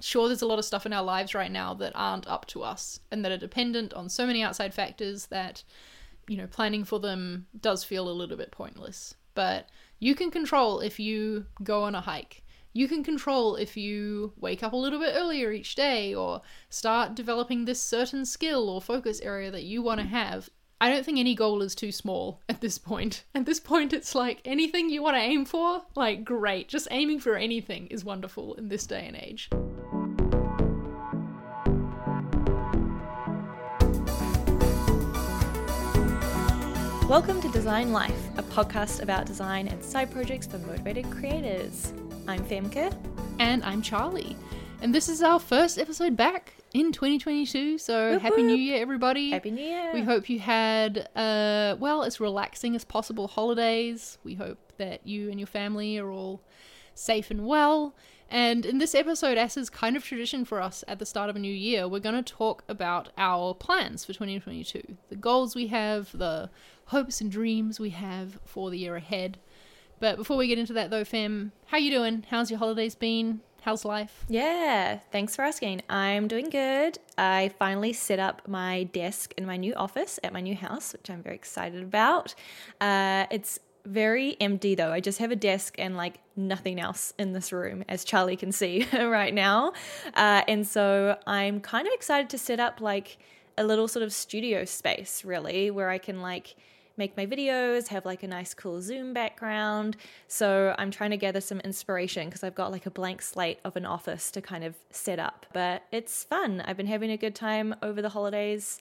sure there's a lot of stuff in our lives right now that aren't up to us and that are dependent on so many outside factors that you know planning for them does feel a little bit pointless but you can control if you go on a hike you can control if you wake up a little bit earlier each day or start developing this certain skill or focus area that you want to have I don't think any goal is too small at this point. At this point, it's like anything you want to aim for, like, great. Just aiming for anything is wonderful in this day and age. Welcome to Design Life, a podcast about design and side projects for motivated creators. I'm Femke. And I'm Charlie. And this is our first episode back in 2022. So Whoop happy new year, everybody. Happy New Year. We hope you had, uh, well, as relaxing as possible holidays. We hope that you and your family are all safe and well. And in this episode, as is kind of tradition for us at the start of a new year, we're going to talk about our plans for 2022, the goals we have, the hopes and dreams we have for the year ahead. But before we get into that, though, Fem, how you doing? How's your holidays been? How's life? Yeah, thanks for asking. I'm doing good. I finally set up my desk in my new office at my new house, which I'm very excited about. Uh, it's very empty though. I just have a desk and like nothing else in this room, as Charlie can see right now. Uh, and so I'm kind of excited to set up like a little sort of studio space, really, where I can like make my videos, have like a nice cool Zoom background. So I'm trying to gather some inspiration because I've got like a blank slate of an office to kind of set up. But it's fun. I've been having a good time over the holidays,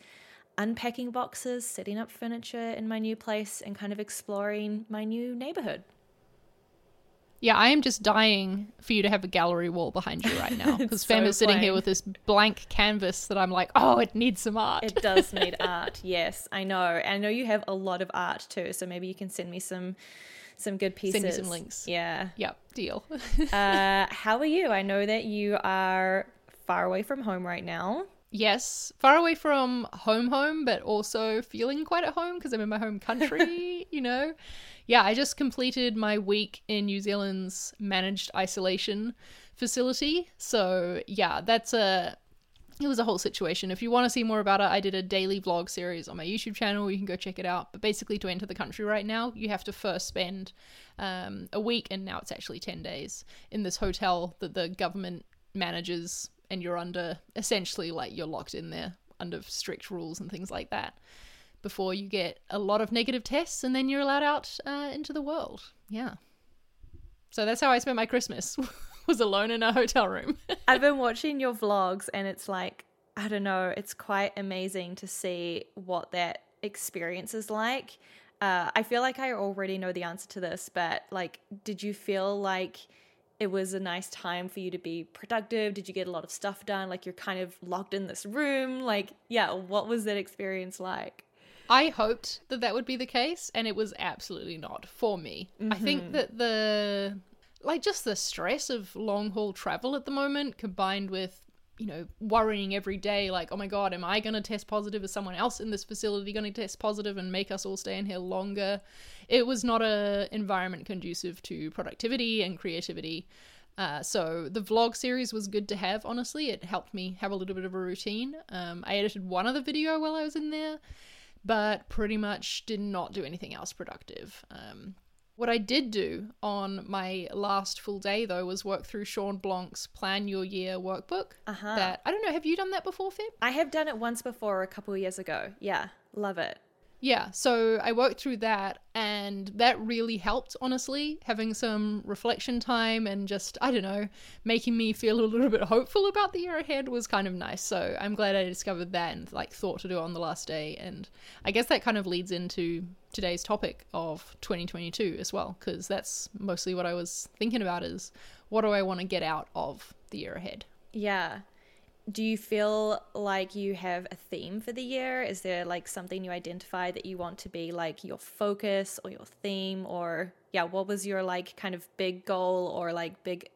unpacking boxes, setting up furniture in my new place, and kind of exploring my new neighborhood. Yeah, I am just dying for you to have a gallery wall behind you right now because Fem so is sitting here with this blank canvas that I'm like, oh, it needs some art. It does need art. Yes, I know. I know you have a lot of art too, so maybe you can send me some some good pieces. Send me some links. Yeah. Yep, deal. Uh, how are you? I know that you are far away from home right now. yes, far away from home, home, but also feeling quite at home because I'm in my home country. you know, yeah. I just completed my week in New Zealand's managed isolation facility, so yeah, that's a it was a whole situation. If you want to see more about it, I did a daily vlog series on my YouTube channel. You can go check it out. But basically, to enter the country right now, you have to first spend um, a week, and now it's actually 10 days, in this hotel that the government manages, and you're under essentially like you're locked in there under strict rules and things like that before you get a lot of negative tests, and then you're allowed out uh, into the world. Yeah. So that's how I spent my Christmas. was alone in a hotel room. I've been watching your vlogs and it's like, I don't know, it's quite amazing to see what that experience is like. Uh, I feel like I already know the answer to this, but like, did you feel like it was a nice time for you to be productive? Did you get a lot of stuff done? Like, you're kind of locked in this room? Like, yeah, what was that experience like? I hoped that that would be the case, and it was absolutely not for me. I think that the like just the stress of long haul travel at the moment, combined with you know worrying every day, like oh my god, am I going to test positive? Is someone else in this facility going to test positive and make us all stay in here longer? It was not a environment conducive to productivity and creativity. Uh, so the vlog series was good to have. Honestly, it helped me have a little bit of a routine. Um, I edited one other video while I was in there, but pretty much did not do anything else productive. Um, what I did do on my last full day, though, was work through Shawn Blanc's Plan Your Year workbook. Uh-huh. That I don't know. Have you done that before, Fem? I have done it once before a couple of years ago. Yeah, love it. Yeah, so I worked through that, and that really helped, honestly. Having some reflection time and just, I don't know, making me feel a little bit hopeful about the year ahead was kind of nice. So I'm glad I discovered that and like thought to do it on the last day. And I guess that kind of leads into today's topic of 2022 as well, because that's mostly what I was thinking about is what do I want to get out of the year ahead? Yeah. Do you feel like you have a theme for the year? Is there like something you identify that you want to be like your focus or your theme or yeah, what was your like kind of big goal or like big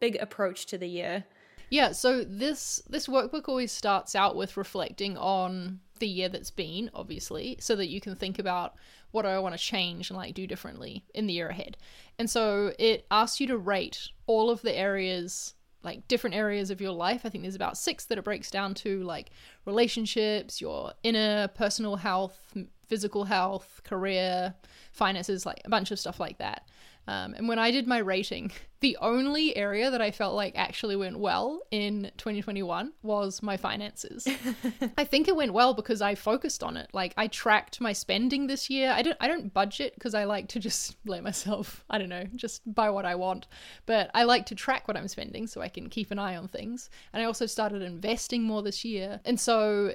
big approach to the year? Yeah, so this this workbook always starts out with reflecting on the year that's been, obviously, so that you can think about what do I want to change and like do differently in the year ahead. And so it asks you to rate all of the areas like different areas of your life. I think there's about six that it breaks down to like relationships, your inner personal health, physical health, career, finances, like a bunch of stuff like that. Um, and when I did my rating, the only area that I felt like actually went well in 2021 was my finances. I think it went well because I focused on it. Like I tracked my spending this year. I don't I don't budget because I like to just let myself, I don't know, just buy what I want. But I like to track what I'm spending so I can keep an eye on things. And I also started investing more this year. And so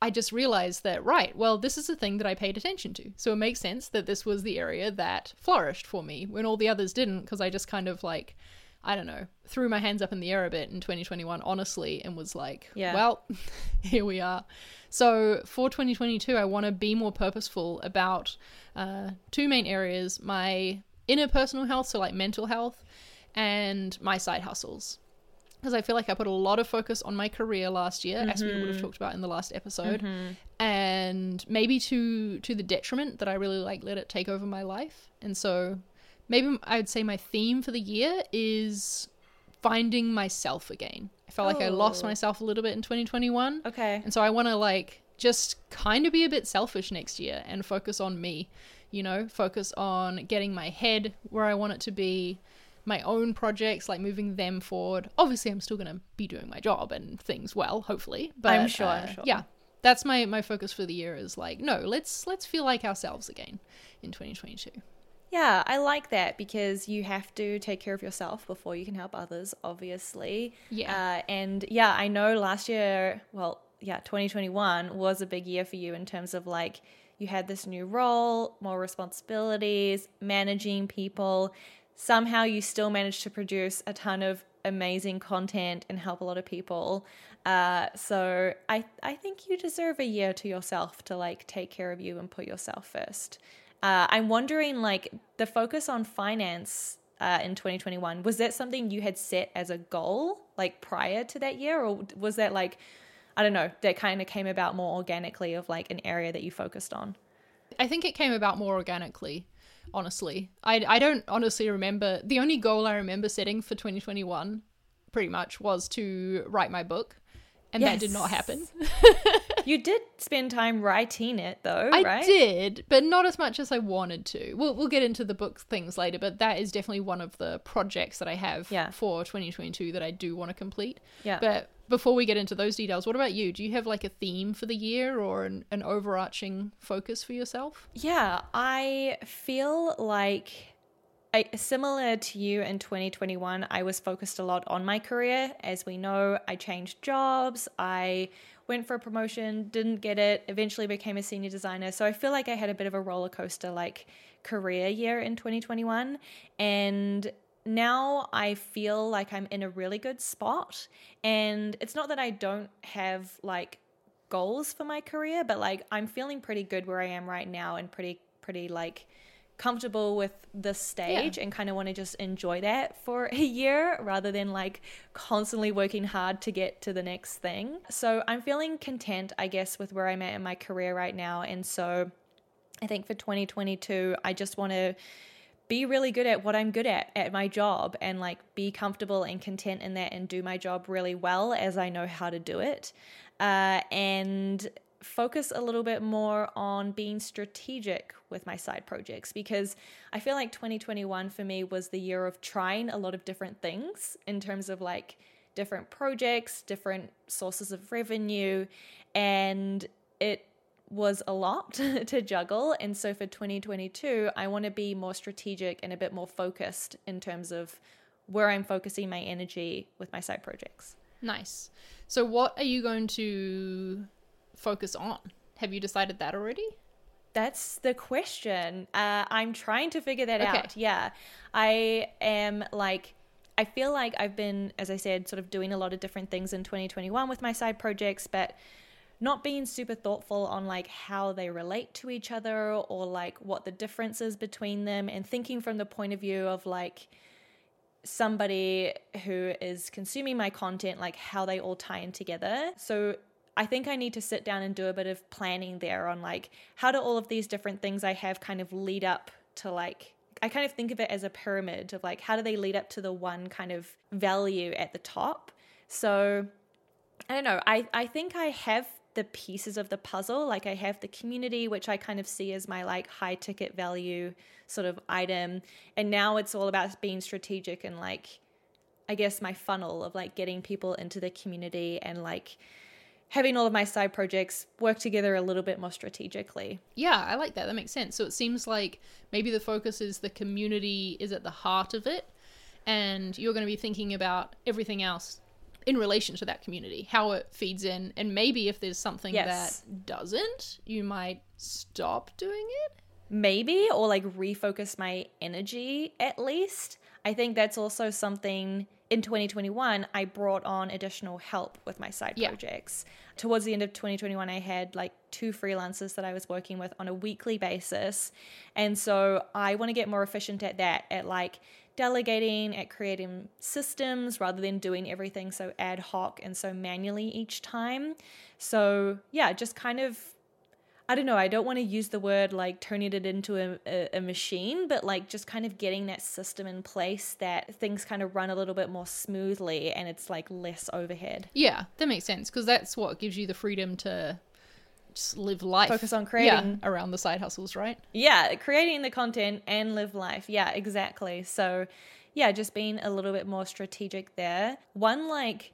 I just realized that, right, well, this is a thing that I paid attention to. So it makes sense that this was the area that flourished for me when all the others didn't, because I just kind of like, I don't know, threw my hands up in the air a bit in 2021, honestly, and was like, yeah. well, here we are. So for 2022, I want to be more purposeful about uh, two main areas my inner personal health, so like mental health, and my side hustles because I feel like I put a lot of focus on my career last year, mm-hmm. as we would have mm-hmm. talked about in the last episode, mm-hmm. and maybe to to the detriment that I really like let it take over my life. And so maybe I would say my theme for the year is finding myself again. I felt oh. like I lost oh. myself a little bit in 2021. Okay. And so I want to like just kind of be a bit selfish next year and focus on me, you know, focus on getting my head where I want it to be my own projects, like moving them forward. Obviously, I'm still going to be doing my job and things well, hopefully. But I'm sure, uh, I'm sure. Yeah, that's my my focus for the year. Is like, no, let's let's feel like ourselves again in 2022. Yeah, I like that because you have to take care of yourself before you can help others, obviously. Yeah. Uh, and yeah, I know last year, well, yeah, 2021 was a big year for you in terms of like you had this new role, more responsibilities, managing people somehow you still manage to produce a ton of amazing content and help a lot of people. Uh, so I I think you deserve a year to yourself to like take care of you and put yourself first. Uh, I'm wondering like the focus on finance uh, in 2021 was that something you had set as a goal like prior to that year or was that like I don't know that kind of came about more organically of like an area that you focused on. I think it came about more organically honestly. I, I don't honestly remember. The only goal I remember setting for 2021 pretty much was to write my book, and yes. that did not happen. you did spend time writing it though, I right? did, but not as much as I wanted to. We'll, we'll get into the book things later, but that is definitely one of the projects that I have yeah. for 2022 that I do want to complete. Yeah. But before we get into those details, what about you? Do you have like a theme for the year or an, an overarching focus for yourself? Yeah, I feel like I, similar to you in 2021, I was focused a lot on my career. As we know, I changed jobs. I went for a promotion, didn't get it, eventually became a senior designer. So I feel like I had a bit of a roller coaster like career year in 2021. And now I feel like I'm in a really good spot. And it's not that I don't have like goals for my career, but like I'm feeling pretty good where I am right now and pretty, pretty like comfortable with this stage yeah. and kind of want to just enjoy that for a year rather than like constantly working hard to get to the next thing. So I'm feeling content, I guess, with where I'm at in my career right now. And so I think for 2022, I just want to be really good at what I'm good at at my job and like be comfortable and content in that and do my job really well as I know how to do it. Uh, and focus a little bit more on being strategic with my side projects because I feel like 2021 for me was the year of trying a lot of different things in terms of like different projects, different sources of revenue, and it was a lot to juggle. And so for 2022, I want to be more strategic and a bit more focused in terms of where I'm focusing my energy with my side projects. Nice. So, what are you going to focus on? Have you decided that already? That's the question. Uh, I'm trying to figure that okay. out. Yeah. I am like, I feel like I've been, as I said, sort of doing a lot of different things in 2021 with my side projects, but not being super thoughtful on like how they relate to each other or like what the difference is between them and thinking from the point of view of like somebody who is consuming my content like how they all tie in together so I think I need to sit down and do a bit of planning there on like how do all of these different things I have kind of lead up to like I kind of think of it as a pyramid of like how do they lead up to the one kind of value at the top. So I don't know. I, I think I have the pieces of the puzzle. Like I have the community, which I kind of see as my like high ticket value sort of item. And now it's all about being strategic and like, I guess my funnel of like getting people into the community and like having all of my side projects work together a little bit more strategically. Yeah, I like that. That makes sense. So it seems like maybe the focus is the community is at the heart of it, and you're going to be thinking about everything else in relation to that community, how it feeds in, and maybe if there's something Yes. that doesn't, you might stop doing it. maybe or like refocus my energy at least. I think that's also something in 2021 I brought on additional help with my side Yeah. projects. Towards the end of 2021 I had like two freelancers that I was working with on a weekly basis. And so I want to get more efficient at that at like delegating, at creating systems rather than doing everything so ad hoc and so manually each time. So, yeah, just kind of I don't know. I don't want to use the word like turning it into a, a, a machine, but like just kind of getting that system in place that things kind of run a little bit more smoothly and it's like less overhead. Yeah, that makes sense because that's what gives you the freedom to just live life. Focus on Yeah, creating- around the side hustles, right? Yeah, creating the content and live life. Yeah, exactly. So, yeah, just being a little bit more strategic there. One like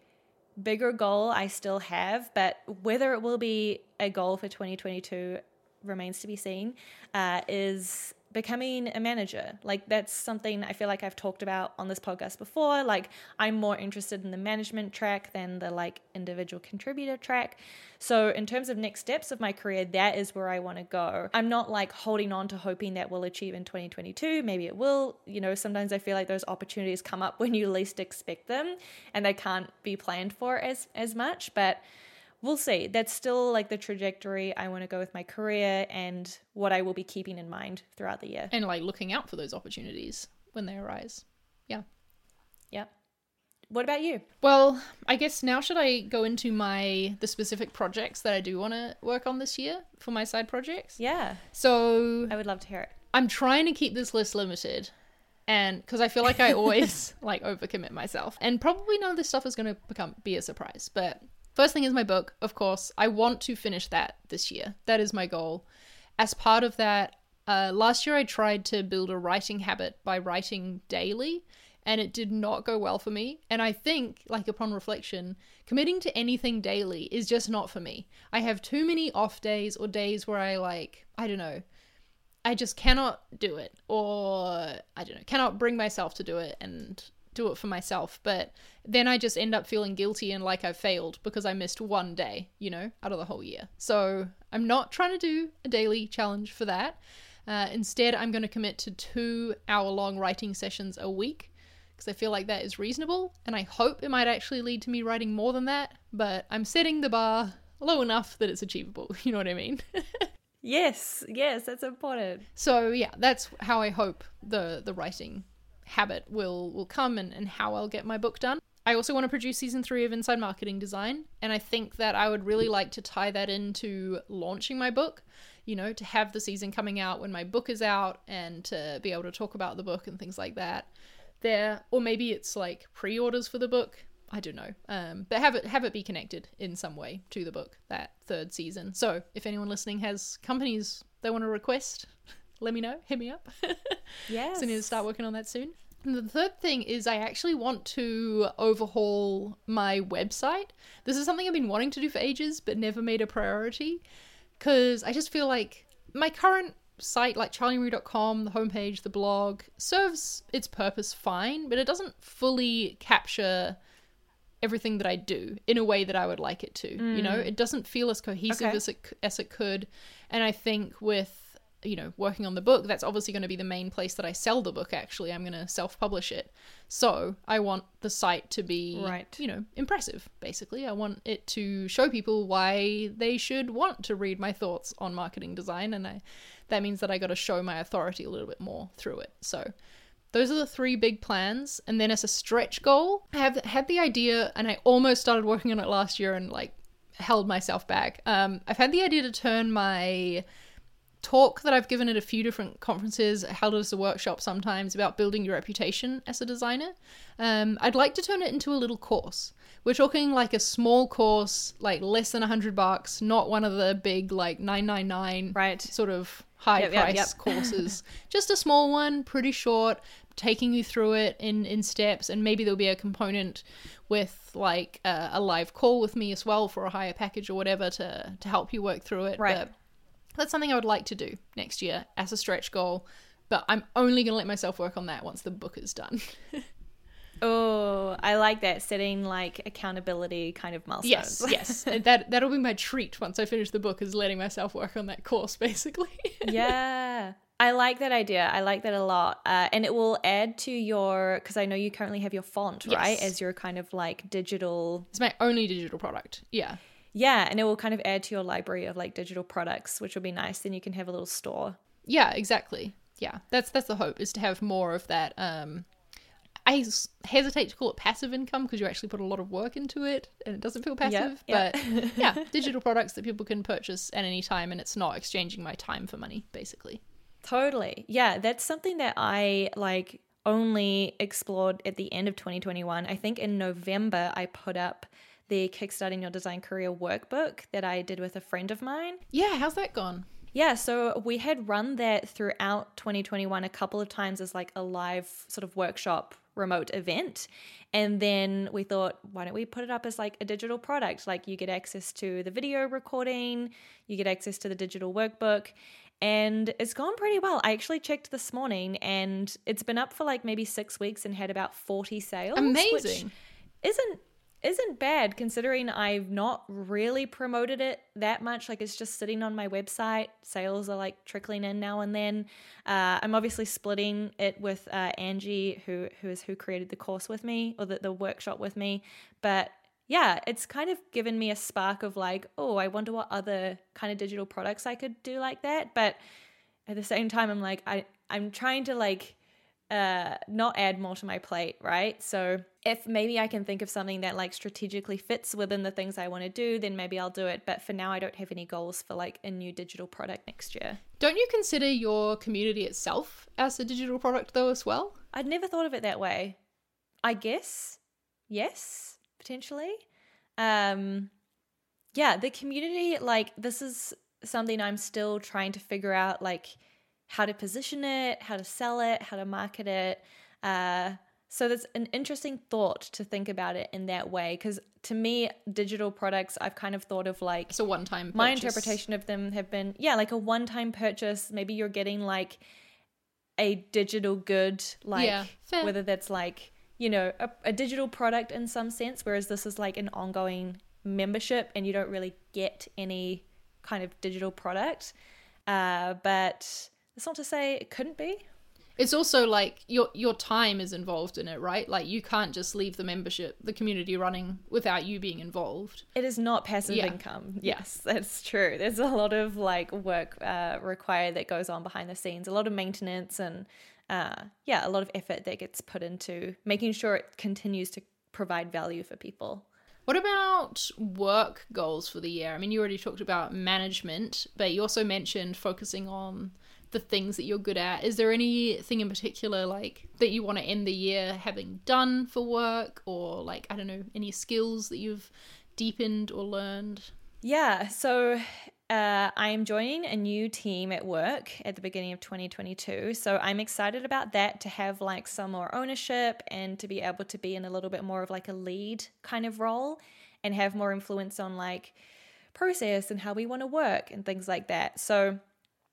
bigger goal I still have, but whether it will be a goal for 2022 remains to be seen, uh, is becoming a manager. Like, that's something I feel like I've talked about on this podcast before. Like, I'm more interested in the management track than the like individual contributor track. So, in terms of next steps of my career, that is where I want to go. I'm not like holding on to hoping that we'll achieve in 2022. Maybe it will. You know, sometimes I feel like those opportunities come up when you least expect them and they can't be planned for as as much, but we'll see. That's still like the trajectory I want to go with my career and what I will be keeping in mind throughout the year. And like looking out for those opportunities when they arise. Yeah. Yeah. What about you? Well, I guess now should I go into my the specific projects that I do want to work on this year for my side projects? Yeah, So I would love to hear it. I'm trying to keep this list limited. And because I feel like I always like overcommit myself, and probably none of this stuff is going to become be a surprise. But first thing is my book, of course. I want to finish that this year. That is my goal. As part of that, uh, last year I tried to build a writing habit by writing daily, and it did not go well for me. And I think, like upon reflection, committing to anything daily is just not for me. I have too many off days or days where I like I don't know. I just cannot do it, or I don't know, cannot bring myself to do it and do it for myself. But then I just end up feeling guilty and like I've failed because I missed one day, you know, out of the whole year. So I'm not trying to do a daily challenge for that. Uh, instead, I'm going to commit to two hour long writing sessions a week because I feel like that is reasonable. And I hope it might actually lead to me writing more than that. But I'm setting the bar low enough that it's achievable. You know what I mean? Yes, yes, that's important. So yeah, that's how I hope the the writing habit will will come and, and how I'll get my book done. I also want to produce season three of Inside Marketing Design, and I think that I would really like to tie that into launching my book. You know, to have the season coming out when my book is out, and to be able to talk about the book and things like that. There, or maybe it's like pre-orders for the book. I don't know, um, but have it have it be connected in some way to the book that third season. So if anyone listening has companies they want to request, let me know. Hit me up. Yes. So I need to start working on that soon. The third thing is I actually want to overhaul my website. This is something I've been wanting to do for ages, but never made a priority. Because I just feel like my current site, like charliemarie.com, the homepage, the blog, serves its purpose fine, but it doesn't fully capture everything that I do in a way that I would like it to. You know, mm. it doesn't feel as cohesive Okay. as it as it could. And I think with you know working on the book, that's obviously going to be the main place that I sell the book. Actually, I'm going to self publish it. So I want the site to be Right. you know impressive. Basically, I want it to show people why they should want to read my thoughts on marketing design, and I that means that I got to show my authority a little bit more through it. So those are the three big plans. And then as a stretch goal, I have had the idea, and I almost started working on it last year and like held myself back. Um, I've had the idea to turn my talk that I've given at a few different conferences, held as a workshop sometimes about building your reputation as a designer. Um, I'd like to turn it into a little course. We're talking like a small course, like less than a hundred bucks, not one of the big like nine nine nine Right. sort of high Yep, yep, price yep. courses. Just a small one, pretty short, taking you through it in in steps, and maybe there'll be a component with like a, a live call with me as well for a higher package or whatever to to help you work through it. Right. But that's something I would like to do next year as a stretch goal. But I'm only going to let myself work on that once the book is done. Oh, I like that setting like accountability kind of milestones. yes, yes. that that'll be my treat once I finish the book is letting myself work on that course basically. yeah. I like that idea. I like that a lot. Uh, and it will add to your, because I know you currently have your font, right? As your kind of like digital. it's my only digital product. Yeah. Yeah. And it will kind of add to your library of like digital products, which will be nice. Then you can have a little store. Yeah, exactly. Yeah, that's that's the hope is to have more of that. Um, I hesitate to call it passive income because you actually put a lot of work into it and it doesn't feel passive. yep. But yeah, digital products that people can purchase at any time and it's not exchanging my time for money, basically. Totally. Yeah, that's something that I like only explored at the end of 2021. I think in November I put up the Kickstarting Your Design Career workbook that I did with a friend of mine. Yeah, how's that gone? Yeah, so we had run that throughout 2021 a couple of times as like a live sort of workshop remote event. And then we thought, why don't we put it up as like a digital product? Like you get access to the video recording, you get access to the digital workbook. And it's gone pretty well. I actually checked this morning and it's been up for like maybe six weeks and had about 40 sales. which Amazing. isn't isn't bad considering I've not really promoted it that much. Like it's just sitting on my website. Sales are like trickling in now and then. Uh, I'm obviously splitting it with uh, Angie, who who is who created the course with me or the, the workshop with me. But yeah, it's kind of given me a spark of like, oh, I wonder what other kind of digital products I could do like that. But at the same time, I'm like, I I'm trying to like uh not add more to my plate right? So if maybe i can think of something that like strategically fits within the things i want to do then maybe i'll do it. But for now i don't have any goals for like a new digital product next year. Don't you consider your community itself as a digital product though as well? i'd never thought of it that way. I guess yes potentially. Um yeah the community like this is something i'm still trying to figure out like how to position it how to sell it how to market it. Uh so that's an interesting thought to think about it in that way because to me digital products i've kind of thought of like It's a one-time. my interpretation of them have been yeah like a one-time purchase. Maybe you're getting like a digital good like Yeah, whether that's like you know a, a digital product in some sense whereas this is like an ongoing membership and you don't really get any kind of digital product. Uh, but that's not to say it couldn't be It's also like your your time is involved in it, right? Like you can't just leave the membership, the community running without you being involved. It is not passive Yeah. income. Yes, that's true. There's a lot of like work uh, required that goes on behind the scenes, a lot of maintenance, and uh, yeah, a lot of effort that gets put into making sure it continues to provide value for people. What about work goals for the year? I mean, you already talked about management, but you also mentioned focusing on the things that you're good at. Is there anything in particular like that you want to end the year having done for work or like I don't know, any skills that you've deepened or learned? Yeah, so uh, I'm joining a new team at work at the beginning of 2022. So I'm excited about that to have like some more ownership and to be able to be in a little bit more of like a lead kind of role and have more influence on like process and how we want to work and things like that. So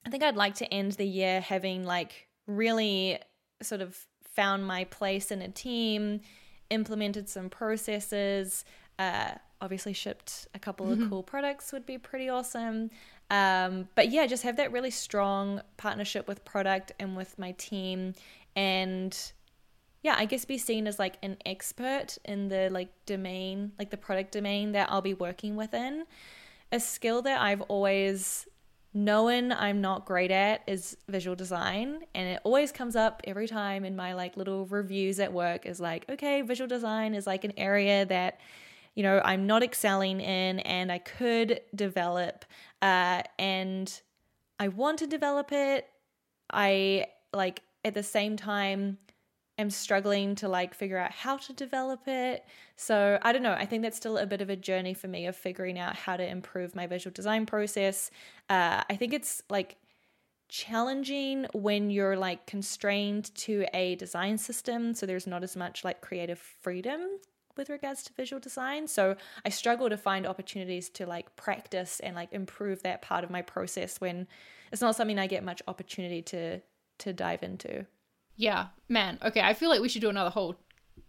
I think I'd like to end the year having like really sort of found my place in a team, implemented some processes, uh, obviously shipped a couple of cool products would be pretty awesome. Um, but yeah, just have that really strong partnership with product and with my team and yeah, I guess be seen as like an expert in the like domain, like the product domain that I'll be working within. A skill that I've always known I'm not great at is visual design and it always comes up every time in my like little reviews at work is like okay visual design is like an area that you know I'm not excelling in and I could develop uh, and I want to develop it. I like at the same time am struggling to like figure out how to develop it. So I don't know. I think that's still a bit of a journey for me of figuring out how to improve my visual design process. Uh, I think it's like challenging when you're like constrained to a design system. So there's not as much like creative freedom with regards to visual design. So I struggle to find opportunities to like practice and like improve that part of my process when it's not something I get much opportunity to to dive into. Yeah, man. Okay, I feel like we should do another whole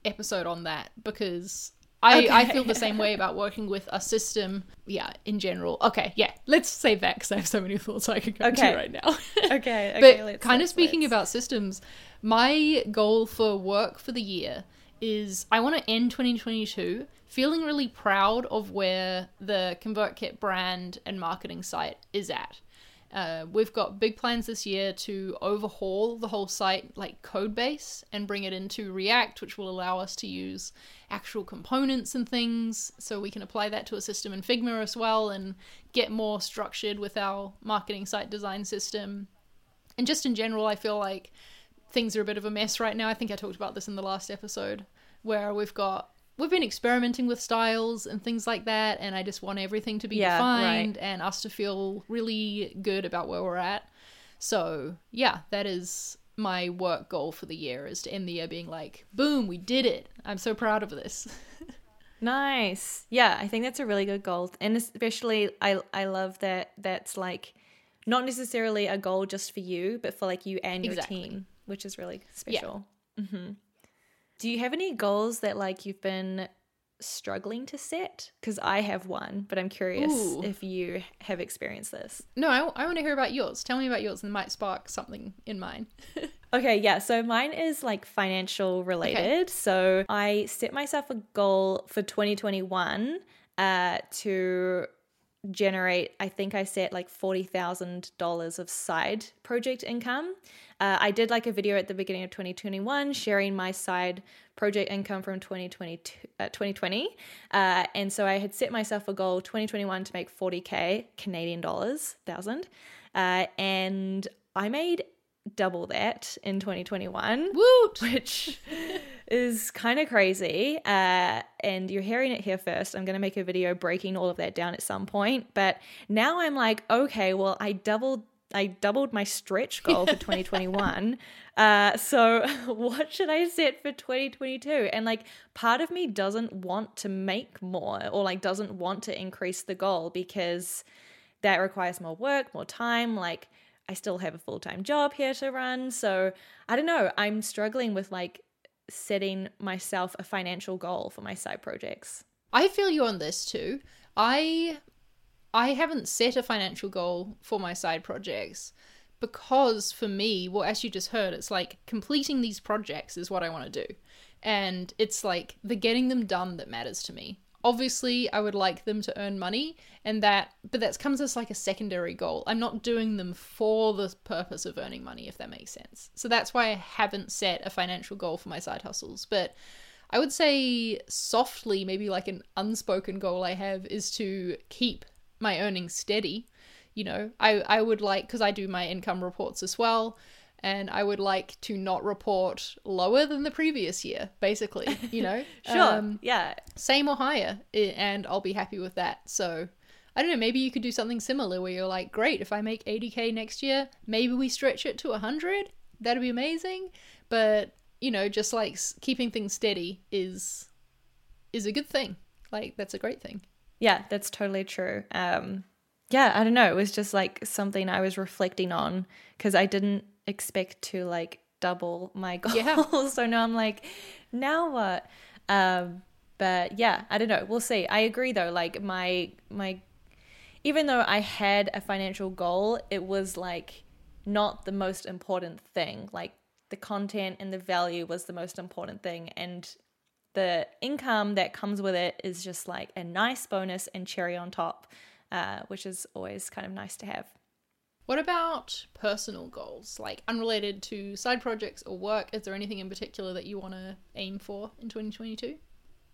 episode on that because I, okay. I feel the same way about working with a system. Yeah, in general. Okay, yeah. Let's save that because I have so many thoughts I could go okay. right now. okay, okay. But kind of speaking let's. about systems, my goal for work for the year is I want to end 2022 feeling really proud of where the ConvertKit brand and marketing site is at. Uh, we've got big plans this year to overhaul the whole site, like code base, and bring it into React, which will allow us to use actual components and things. So we can apply that to a system in Figma as well and get more structured with our marketing site design system. And just in general, I feel like things are a bit of a mess right now. I think I talked about this in the last episode, where we've got we've been experimenting with styles and things like that and i just want everything to be yeah, defined right. and us to feel really good about where we're at so yeah that is my work goal for the year is to end the year being like boom we did it i'm so proud of this nice yeah i think that's a really good goal and especially i i love that that's like not necessarily a goal just for you but for like you and your exactly. team which is really special yeah. mm-hmm. Do you have any goals that like you've been struggling to set? Because I have one, but I'm curious Ooh. if you have experienced this. No, I, I want to hear about yours. Tell me about yours and it might spark something in mine. okay, yeah. So mine is like financial related. Okay. So I set myself a goal for 2021 uh, to generate, I think I set like $40,000 of side project income. Uh, I did like a video at the beginning of 2021 sharing my side project income from 2020, uh, 2020. Uh, and so I had set myself a goal 2021 to make 40K Canadian dollars, thousand. Uh, and I made double that in 2021, Woot! which is kind of crazy. Uh, and you're hearing it here first. I'm going to make a video breaking all of that down at some point. But now I'm like, okay, well, I doubled. I doubled my stretch goal for 2021. uh, so, what should I set for 2022? And like, part of me doesn't want to make more or like doesn't want to increase the goal because that requires more work, more time. Like, I still have a full time job here to run. So I don't know. I'm struggling with like setting myself a financial goal for my side projects. I feel you on this too. I I haven't set a financial goal for my side projects because for me, well, as you just heard, it's like completing these projects is what I want to do. And it's like the getting them done that matters to me obviously i would like them to earn money and that but that comes as like a secondary goal. I'm not doing them for the purpose of earning money if that makes sense. So that's why i haven't set a financial goal for my side hustles. But i would say softly maybe like an unspoken goal i have is to keep my earnings steady. You know i i would like because i do my income reports as well and I would like to not report lower than the previous year, basically, you know? sure. Um, yeah. Same or higher, and I'll be happy with that. So, I don't know, maybe you could do something similar where you're like, great, if I make 80k next year, maybe we stretch it to 100. That'd be amazing. But, you know, just like keeping things steady is is a good thing. Like that's a great thing. Yeah, that's totally true. Um yeah, I don't know, it was just like something I was reflecting on because I didn't expect to like double my goals. Yeah. so now I'm like, now what? Um, but yeah, I don't know. We'll see. I agree though. Like my my, even though I had a financial goal, it was like not the most important thing. Like the content and the value was the most important thing, and the income that comes with it is just like a nice bonus and cherry on top, uh, which is always kind of nice to have. What about personal goals, like unrelated to side projects or work? Is there anything in particular that you want to aim for in 2022?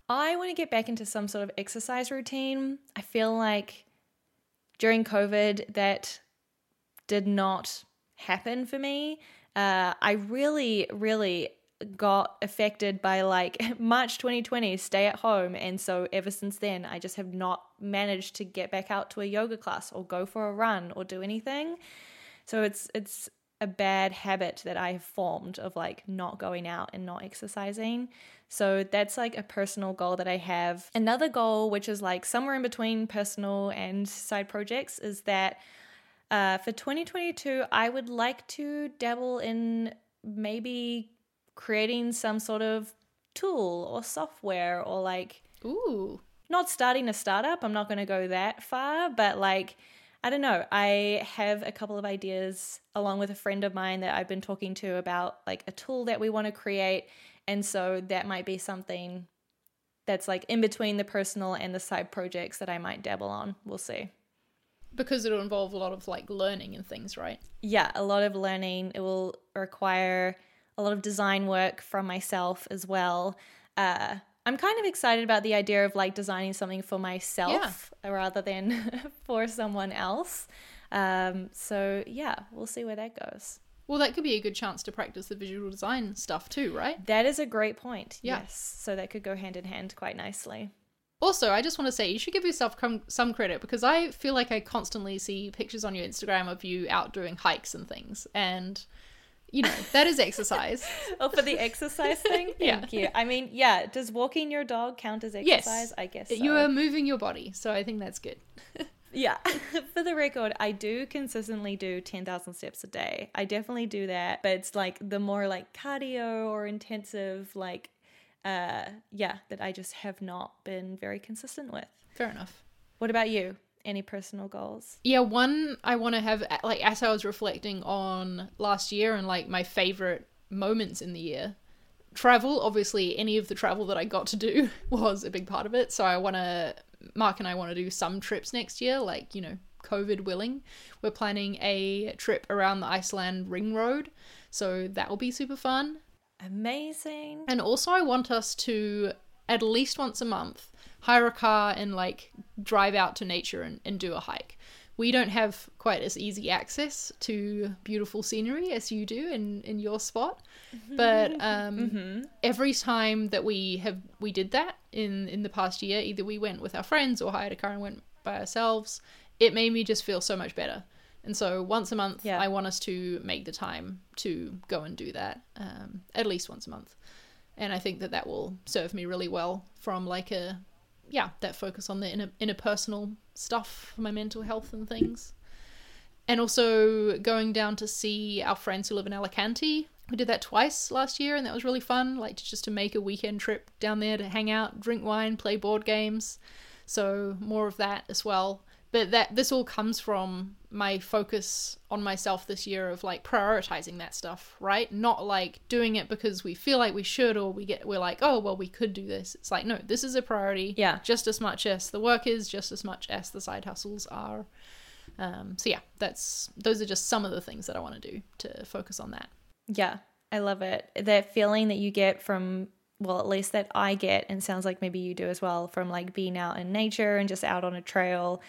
I want to get back into some sort of exercise routine. I feel like during COVID, that did not happen for me. Uh, I really, really got affected by like March 2020, stay at home. And so ever since then, I just have not managed to get back out to a yoga class or go for a run or do anything. So it's, it's, a bad habit that I have formed of like not going out and not exercising. So that's like a personal goal that I have. Another goal, which is like somewhere in between personal and side projects, is that uh, for 2022, I would like to dabble in maybe creating some sort of tool or software or like ooh. not starting a startup i'm not going to go that far but like i don't know i have a couple of ideas along with a friend of mine that i've been talking to about like a tool that we want to create and so that might be something that's like in between the personal and the side projects that i might dabble on we'll see. Because it'll involve a lot of like learning and things right? Yeah a lot of learning it will require a lot of design work from myself as well. Uh, I'm kind of excited about the idea of like designing something for myself yeah. rather than for someone else. Um, so yeah, we'll see where that goes. Well, that could be a good chance to practice the visual design stuff too, right? That is a great point. Yeah. Yes. So that could go hand in hand quite nicely. Also, I just want to say you should give yourself com- some credit because I feel like I constantly see pictures on your Instagram of you out doing hikes and things. And you know, that is exercise. oh, for the exercise thing? Thank yeah. you. I mean, yeah, does walking your dog count as exercise? Yes. I guess so. You are moving your body, so I think that's good. yeah. for the record, I do consistently do 10,000 steps a day. I definitely do that, but it's like the more like cardio or intensive, like, uh, yeah, that I just have not been very consistent with. Fair enough. What about you? Any personal goals? Yeah, one I want to have like as I was reflecting on last year and like my favorite moments in the year. Travel, obviously, any of the travel that I got to do was a big part of it. So I want to, Mark and I want to do some trips next year, like, you know, COVID willing. We're planning a trip around the Iceland Ring Road. So that will be super fun. Amazing. And also, I want us to, at least once a month, hire a car and like drive out to nature and, and do a hike. We don't have quite as easy access to beautiful scenery as you do in, in your spot. But um, mm-hmm. every time that we have we did that in, in the past year, either we went with our friends or hired a car and went by ourselves, it made me just feel so much better. And so once a month, yeah. I want us to make the time to go and do that, um, at least once a month. And I think that that will serve me really well from like a yeah, that focus on the inner, interpersonal stuff for my mental health and things. And also going down to see our friends who live in Alicante. We did that twice last year, and that was really fun. Like just to make a weekend trip down there to hang out, drink wine, play board games. So more of that as well but that this all comes from my focus on myself this year of like prioritizing that stuff right? Not like doing it because we feel like we should or we get we're like oh well we could do this. It's like no this is a priority. Yeah. Just as much as the work is just as much as the side hustles are. Um so yeah that's those are just some of the things that i want to do to focus on that. Yeah i love it. That feeling that you get from well, at least that I get, and sounds like maybe you do as well, from like being out in nature and just out on a trail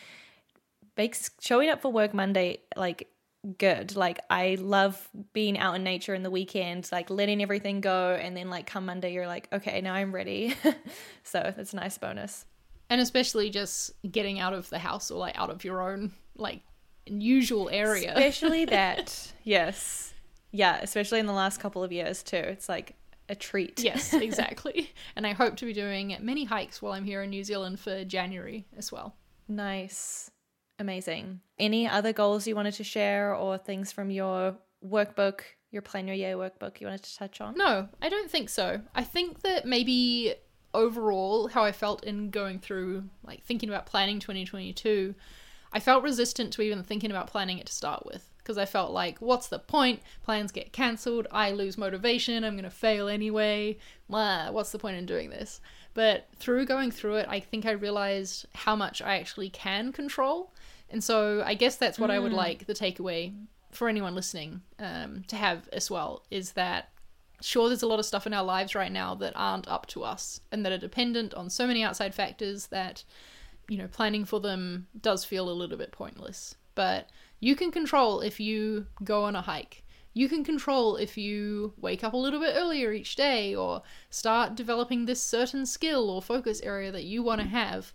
makes showing up for work Monday like good. Like I love being out in nature in the weekend, like letting everything go and then like come Monday you're like, okay, now I'm ready. so that's a nice bonus. And especially just getting out of the house or like out of your own like usual area. Especially that. yes. Yeah, especially in the last couple of years too. It's like a treat. Yes, exactly. and I hope to be doing many hikes while I'm here in New Zealand for January as well. Nice. Amazing. Any other goals you wanted to share or things from your workbook, your plan your year workbook you wanted to touch on? No, I don't think so. I think that maybe overall how I felt in going through like thinking about planning 2022, I felt resistant to even thinking about planning it to start with because I felt like what's the point? Plans get cancelled, I lose motivation, I'm going to fail anyway. Blah, what's the point in doing this? But through going through it, I think I realized how much I actually can control and so I guess that's what mm. I would mm. like the takeaway for anyone listening um, to have as well is that sure there's a lot of stuff in our lives right now that aren't up to us and that are dependent on so many outside factors that you know planning for them does feel a little bit pointless but you can control if you go on a hike. You can control if you wake up a little bit earlier each day or start developing this certain skill or focus area that you want to have.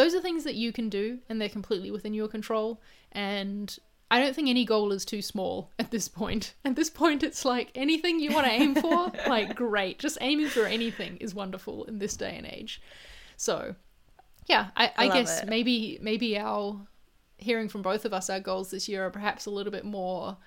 Those are things that you can do and they're completely within your control. And I don't think any goal is too small at this point. At this point, it's like anything you want to aim for, like great. Just aiming for anything is wonderful in this day and age. So, yeah, I, I, guess it. maybe maybe our hearing from both of us, our goals this year are perhaps a little bit more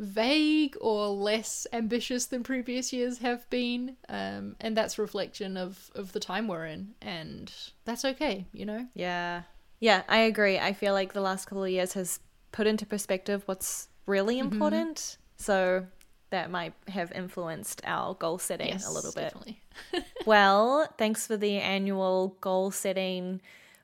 vague or less ambitious than previous years have been, um, and that's reflection of of the time we're in, and that's okay, you know. Yeah. Yeah, I agree. I feel like the last couple of years has put into perspective what's really Mm-hmm. important. So that might have influenced our goal setting a little bit. Definitely. Well, thanks for the annual goal setting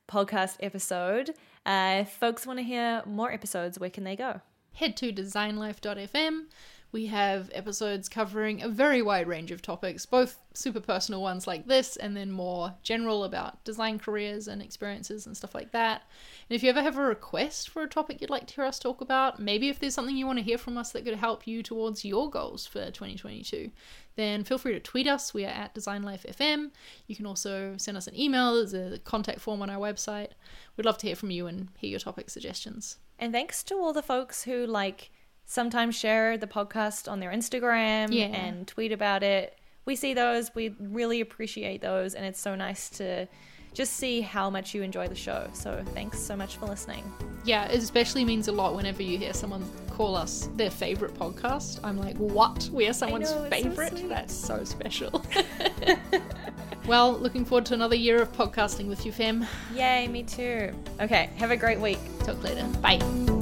podcast episode. Uh, if folks want to hear more episodes, where can they go? Head to designlife.fm. We have episodes covering a very wide range of topics, both super personal ones like this, and then more general about design careers and experiences and stuff like that. And if you ever have a request for a topic you'd like to hear us talk about, maybe if there's something you want to hear from us that could help you towards your goals for 2022, then feel free to tweet us. We are at DesignLifeFM. You can also send us an email. There's a contact form on our website. We'd love to hear from you and hear your topic suggestions. And thanks to all the folks who like sometimes share the podcast on their Instagram Yeah. and tweet about it. We see those, we really appreciate those, and it's so nice to just see how much you enjoy the show. So thanks so much for listening. Yeah, it especially means a lot whenever you hear someone call us their favorite podcast. I'm like, what? We are someone's know, it's so favorite? That's so special. well, looking forward to another year of podcasting with you, Fem. Yay, me too. Okay, have a great week. Talk later. Bye.